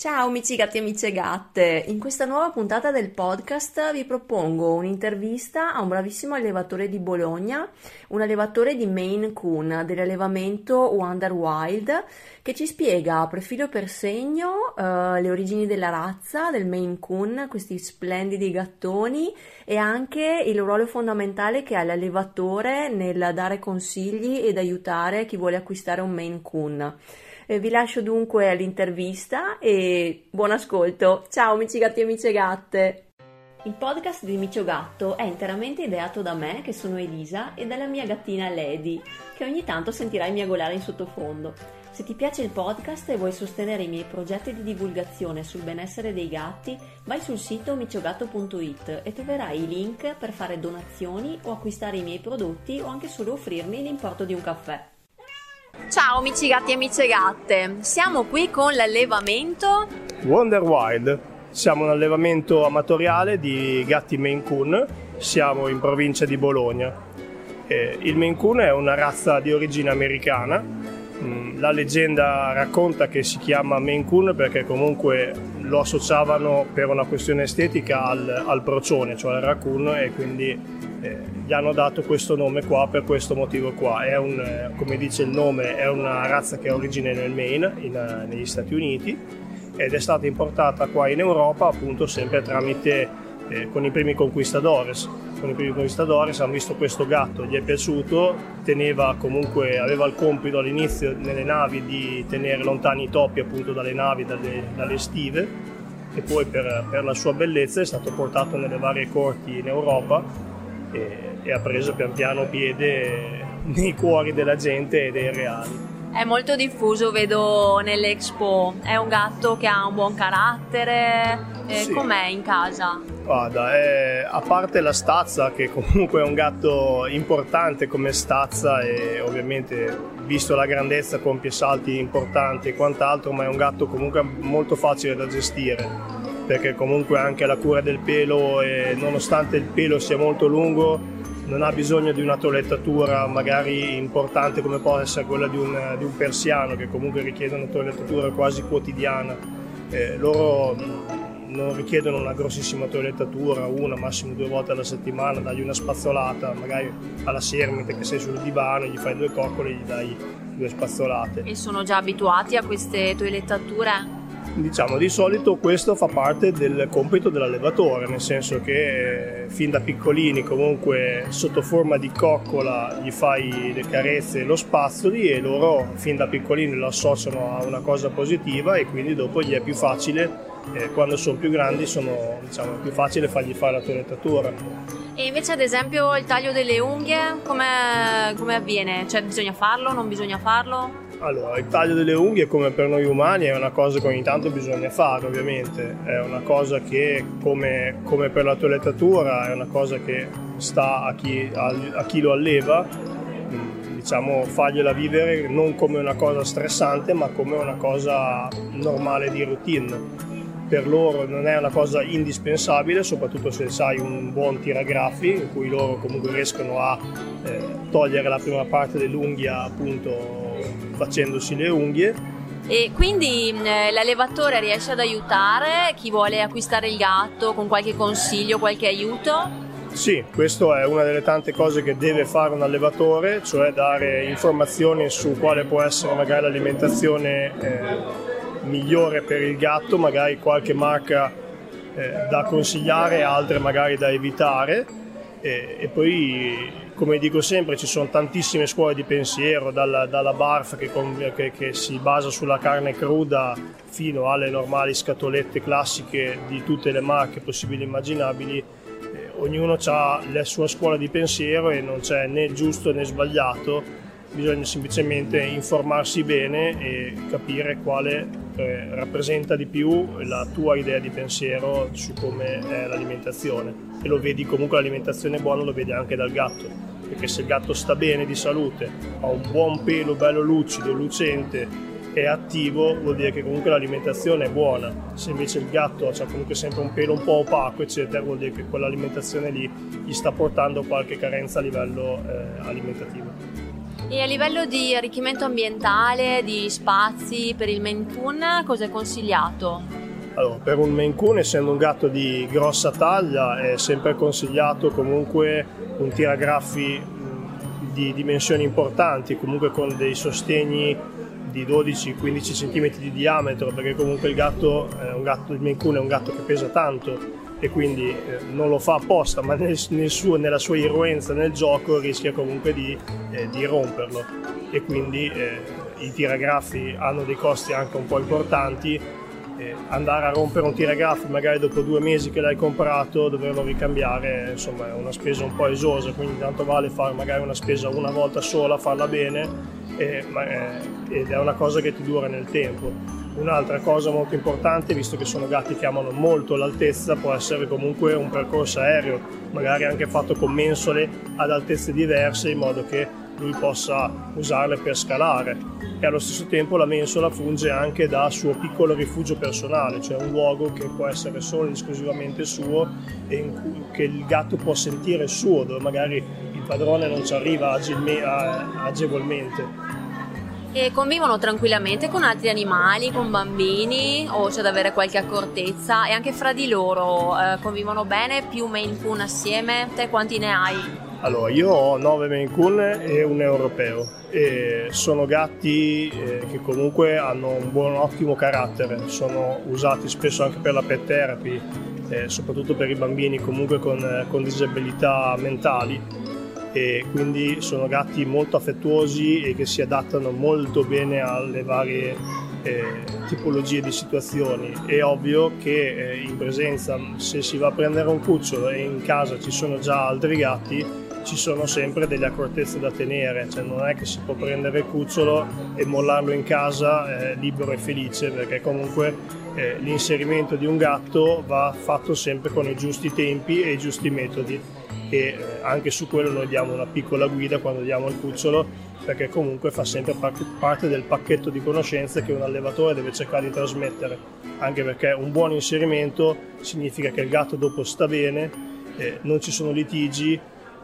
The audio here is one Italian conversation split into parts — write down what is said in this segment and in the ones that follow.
Ciao amici gatti e amiche gatte, in questa nuova puntata del podcast vi propongo un'intervista a un bravissimo allevatore di Bologna, un allevatore di Maine Coon dell'allevamento Wonder Wild che ci spiega profilo per segno uh, le origini della razza del Maine Coon, questi splendidi gattoni e anche il ruolo fondamentale che ha l'allevatore nel dare consigli ed aiutare chi vuole acquistare un Maine Coon. Eh, vi lascio dunque all'intervista e buon ascolto. Ciao amici gatti e amiche gatte! Il podcast di Micio Gatto è interamente ideato da me, che sono Elisa, e dalla mia gattina Lady, che ogni tanto sentirai miagolare in sottofondo. Se ti piace il podcast e vuoi sostenere i miei progetti di divulgazione sul benessere dei gatti, vai sul sito miciogatto.it e troverai i link per fare donazioni o acquistare i miei prodotti o anche solo offrirmi l'importo di un caffè. Ciao amici gatti e amiche gatte, siamo qui con l'allevamento Wonder Wild. Siamo un allevamento amatoriale di gatti Maine Coon, siamo in provincia di Bologna. Eh, il Maine Coon è una razza di origine americana. Mm, la leggenda racconta che si chiama Maine Coon perché comunque lo associavano per una questione estetica al, al procione, cioè al raccoon, e quindi eh, gli hanno dato questo nome qua per questo motivo qua. È un, eh, come dice il nome, è una razza che ha origine nel Maine, in, eh, negli Stati Uniti, ed è stata importata qua in Europa appunto sempre tramite eh, con i primi conquistadores. Con i primi conquistadores hanno visto questo gatto, gli è piaciuto, teneva comunque, aveva il compito all'inizio nelle navi di tenere lontani i topi appunto dalle navi, dalle, dalle stive e poi per, per la sua bellezza è stato portato nelle varie corti in Europa e, e ha preso pian piano piede nei cuori della gente e dei reali. È molto diffuso, vedo nell'Expo. È un gatto che ha un buon carattere. Eh, sì. Com'è in casa? Guarda, è, a parte la stazza, che comunque è un gatto importante come stazza e ovviamente visto la grandezza compie salti importanti e quant'altro, ma è un gatto comunque molto facile da gestire perché comunque anche la cura del pelo, nonostante il pelo sia molto lungo, non ha bisogno di una toilettatura magari importante come può essere quella di un, di un persiano che comunque richiede una toilettatura quasi quotidiana. Eh, loro non richiedono una grossissima toilettatura, una, massimo due volte alla settimana, dagli una spazzolata, magari alla sermite che sei sul divano, gli fai due coccole e gli dai due spazzolate. E sono già abituati a queste toilettature? Diciamo di solito questo fa parte del compito dell'allevatore, nel senso che eh, fin da piccolini comunque sotto forma di coccola gli fai le carezze e lo spazzoli e loro fin da piccolini lo associano a una cosa positiva e quindi dopo gli è più facile eh, quando sono più grandi sono diciamo, più facile fargli fare la toilettatura. E invece ad esempio il taglio delle unghie come, come avviene? Cioè bisogna farlo, non bisogna farlo? Allora, il taglio delle unghie come per noi umani è una cosa che ogni tanto bisogna fare ovviamente, è una cosa che come, come per la toilettatura è una cosa che sta a chi, a, a chi lo alleva, mm, diciamo fargliela vivere non come una cosa stressante ma come una cosa normale di routine. Per loro non è una cosa indispensabile, soprattutto se sai un buon tiragraffi in cui loro comunque riescono a eh, togliere la prima parte dell'unghia appunto facendosi le unghie. E quindi eh, l'allevatore riesce ad aiutare chi vuole acquistare il gatto con qualche consiglio, qualche aiuto? Sì, questa è una delle tante cose che deve fare un allevatore, cioè dare informazioni su quale può essere magari l'alimentazione eh, migliore per il gatto, magari qualche marca eh, da consigliare, altre magari da evitare e, e poi come dico sempre ci sono tantissime scuole di pensiero, dalla, dalla barf che, che, che, si basa sulla carne cruda fino alle normali scatolette classiche di tutte le marche possibili e immaginabili. Eh, ognuno ha la sua scuola di pensiero e non c'è né giusto né sbagliato, bisogna semplicemente informarsi bene e capire quale eh, rappresenta di più la tua idea di pensiero su come è l'alimentazione e lo vedi comunque l'alimentazione buona lo vedi anche dal gatto perché se il gatto sta bene di salute, ha un buon pelo bello lucido, lucente, è attivo, vuol dire che comunque l'alimentazione è buona. Se invece il gatto ha comunque sempre un pelo un po' opaco, eccetera, vuol dire che quell'alimentazione lì gli sta portando qualche carenza a livello eh, alimentativo. E a livello di arricchimento ambientale, di spazi per il Maine Coon, cosa è consigliato? Allora, per un Maine Coon, essendo un gatto di grossa taglia, è sempre consigliato comunque un tiragraffi di dimensioni importanti, comunque con dei sostegni di 12-15 cm di diametro, perché comunque il gatto, è un gatto, il Maine Coon è un gatto che pesa tanto e quindi eh, non lo fa apposta, ma nel, nel suo, nella sua irruenza nel gioco rischia comunque di, eh, di romperlo e quindi eh, i tiragraffi hanno dei costi anche un po' importanti. Eh, andare a rompere un tiragraffi magari dopo due mesi che l'hai comprato, doverlo ricambiare, insomma è una spesa un po' esosa, quindi tanto vale fare magari una spesa una volta sola, farla bene eh, ed è una cosa che ti dura nel tempo. Un'altra cosa molto importante, visto che sono gatti che amano molto l'altezza, può essere comunque un percorso aereo, magari anche fatto con mensole ad altezze diverse in modo che lui possa usarle per scalare e allo stesso tempo la mensola funge anche da suo piccolo rifugio personale, cioè un luogo che può essere solo ed esclusivamente suo e che il gatto può sentire suo, dove magari il padrone non ci arriva agevolmente. E convivono tranquillamente con altri animali, con bambini o c'è da avere qualche accortezza e anche fra di loro eh, convivono bene più Maine Coon assieme? Te quanti ne hai? Allora, io ho 9 Maine Coon e un europeo e sono gatti eh, che comunque hanno un buon, ottimo carattere, sono usati spesso anche per la pet therapy, eh, soprattutto per i bambini comunque con, eh, con disabilità mentali e quindi sono gatti molto affettuosi e che si adattano molto bene alle varie eh, tipologie di situazioni. È ovvio che eh, in presenza, se si va a prendere un cucciolo e in casa ci sono già altri gatti, ci sono sempre delle accortezze da tenere, cioè non è che si può prendere il cucciolo e mollarlo in casa eh, libero e felice, perché comunque eh, l'inserimento di un gatto va fatto sempre con i giusti tempi e i giusti metodi. E eh, anche su quello noi diamo una piccola guida quando diamo il cucciolo perché comunque fa sempre parte del pacchetto di conoscenze che un allevatore deve cercare di trasmettere. Anche perché un buon inserimento significa che il gatto dopo sta bene eh, non ci sono litigi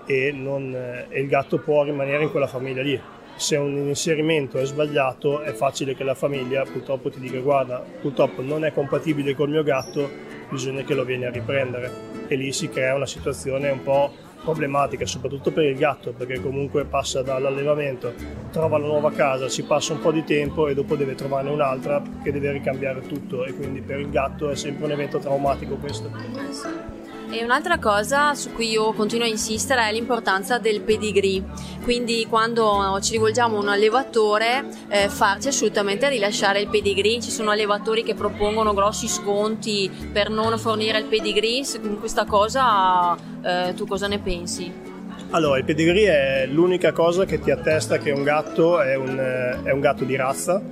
e, non, eh, e il gatto può rimanere in quella famiglia lì se un inserimento è sbagliato è facile che la famiglia purtroppo ti dica guarda purtroppo non è compatibile col mio gatto bisogna che lo vieni a riprendere e lì si crea una situazione un po' problematica, soprattutto per il gatto, perché comunque passa dall'allevamento, trova la nuova casa, ci passa un po' di tempo e dopo deve trovarne un'altra che deve ricambiare tutto e quindi per il gatto è sempre un evento traumatico questo. E un'altra cosa su cui io continuo a insistere è l'importanza del pedigree, quindi quando ci rivolgiamo a un allevatore eh, farci assolutamente rilasciare il pedigree, ci sono allevatori che propongono grossi sconti per non fornire il pedigree, questa cosa eh, tu cosa ne pensi? Allora, il pedigree è l'unica cosa che ti attesta che un gatto è un, è un gatto di razza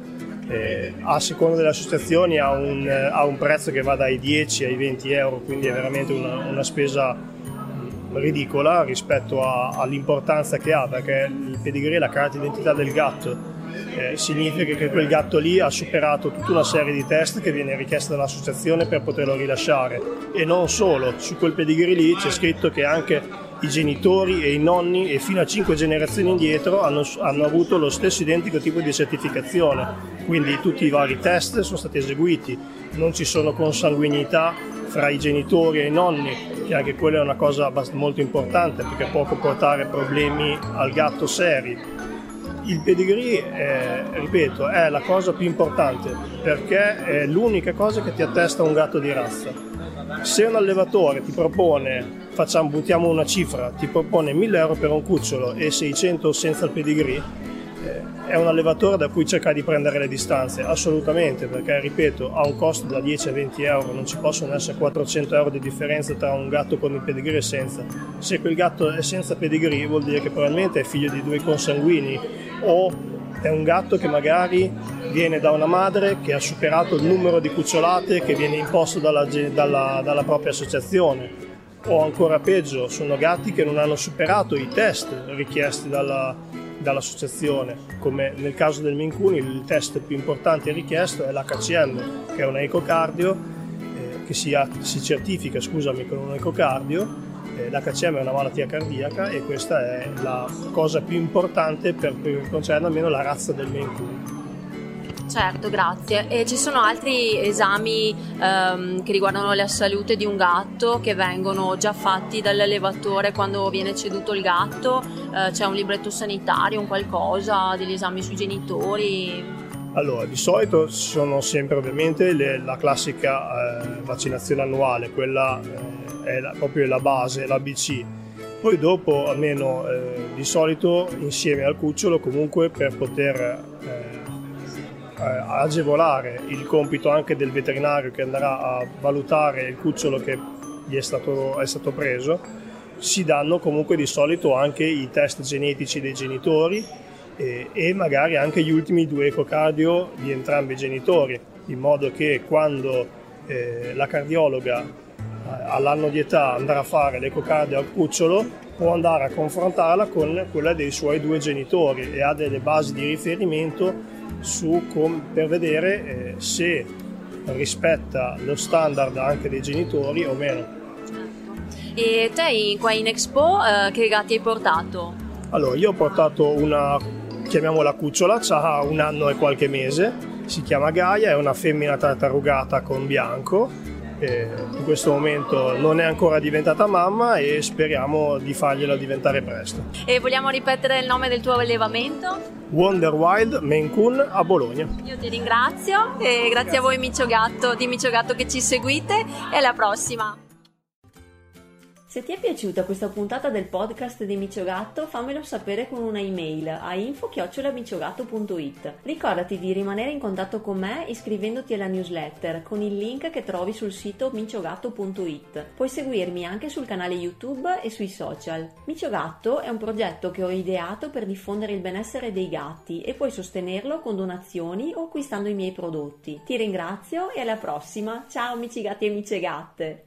eh, a seconda delle associazioni ha un, ha un, prezzo che va dai 10 ai 20 euro, quindi è veramente una, una spesa ridicola rispetto a, all'importanza che ha, perché il pedigree, la carta d'identità del gatto, eh, significa che quel gatto lì ha superato tutta una serie di test che viene richiesta dall'associazione per poterlo rilasciare. E non solo, su quel pedigree lì c'è scritto che anche i genitori e i nonni e fino a 5 generazioni indietro hanno, hanno avuto lo stesso identico tipo di certificazione quindi tutti i vari test sono stati eseguiti, non ci sono consanguinità fra i genitori e i nonni, che anche quella è una cosa molto importante perché può comportare problemi al gatto seri. Il pedigree, è, ripeto, è la cosa più importante perché è l'unica cosa che ti attesta un gatto di razza. Se un allevatore ti propone, facciamo, buttiamo una cifra, ti propone 1000 euro per un cucciolo e 600 senza il pedigree, è un allevatore da cui cercare di prendere le distanze, assolutamente, perché ripeto, ha un costo da 10 a 20 euro, non ci possono essere 400 euro di differenza tra un gatto con il pedigree e senza. Se quel gatto è senza pedigree vuol dire che probabilmente è figlio di due consanguini o è un gatto che magari viene da una madre che ha superato il numero di cucciolate che viene imposto dalla, dalla, dalla propria associazione o ancora peggio, sono gatti che non hanno superato i test richiesti dalla, dall'associazione, come nel caso del Mincuni il test più importante richiesto è l'HCM, che è un ecocardio, eh, che si, si certifica scusami, con un ecocardio Eh, L'HCM è una malattia cardiaca e questa è la cosa più importante per quello che concerne almeno la razza del Maine. Certo, grazie. E ci sono altri esami ehm, che riguardano la salute di un gatto che vengono già fatti dall'allevatore quando viene ceduto il gatto? Eh, c'è un libretto sanitario, un qualcosa, degli esami sui genitori? Allora, di solito ci sono sempre ovviamente le, la classica eh, vaccinazione annuale, quella eh, è la, proprio la base, l'ABC. Poi dopo, almeno eh, di solito, insieme al cucciolo, comunque per poter eh, agevolare il compito anche del veterinario che andrà a valutare il cucciolo che gli è stato, è stato preso, si danno comunque di solito anche i test genetici dei genitori e, e magari anche gli ultimi due ecocardio di entrambi i genitori, in modo che quando eh, la cardiologa eh, all'anno di età andrà a fare l'ecocardio al cucciolo può andare a confrontarla con quella dei suoi due genitori e ha delle basi di riferimento com- per vedere eh, se rispetta lo standard anche dei genitori o meno. E te qua in Expo eh, che gatti hai portato? Allora, io ho portato una, chiamiamola cucciola, ha un anno e qualche mese, si chiama Gaia, è una femmina tartarugata con bianco, eh, in questo momento non è ancora diventata mamma e speriamo di fargliela diventare presto. E vogliamo ripetere il nome del tuo allevamento? Wonder Wild Maine Coon a Bologna. Io ti ringrazio e grazie a voi Micio Gatto, di Micio Gatto che ci seguite e alla prossima. Se ti è piaciuta questa puntata del podcast di Micio Gatto, fammelo sapere con una email a info-miciogatto.it. Ricordati di rimanere in contatto con me iscrivendoti alla newsletter con il link che trovi sul sito miciogatto.it. Puoi seguirmi anche sul canale YouTube e sui social. Micio Gatto è un progetto che ho ideato per diffondere il benessere dei gatti e puoi sostenerlo con donazioni o acquistando i miei prodotti. Ti ringrazio e alla prossima. Ciao amici gatti e amici gatte!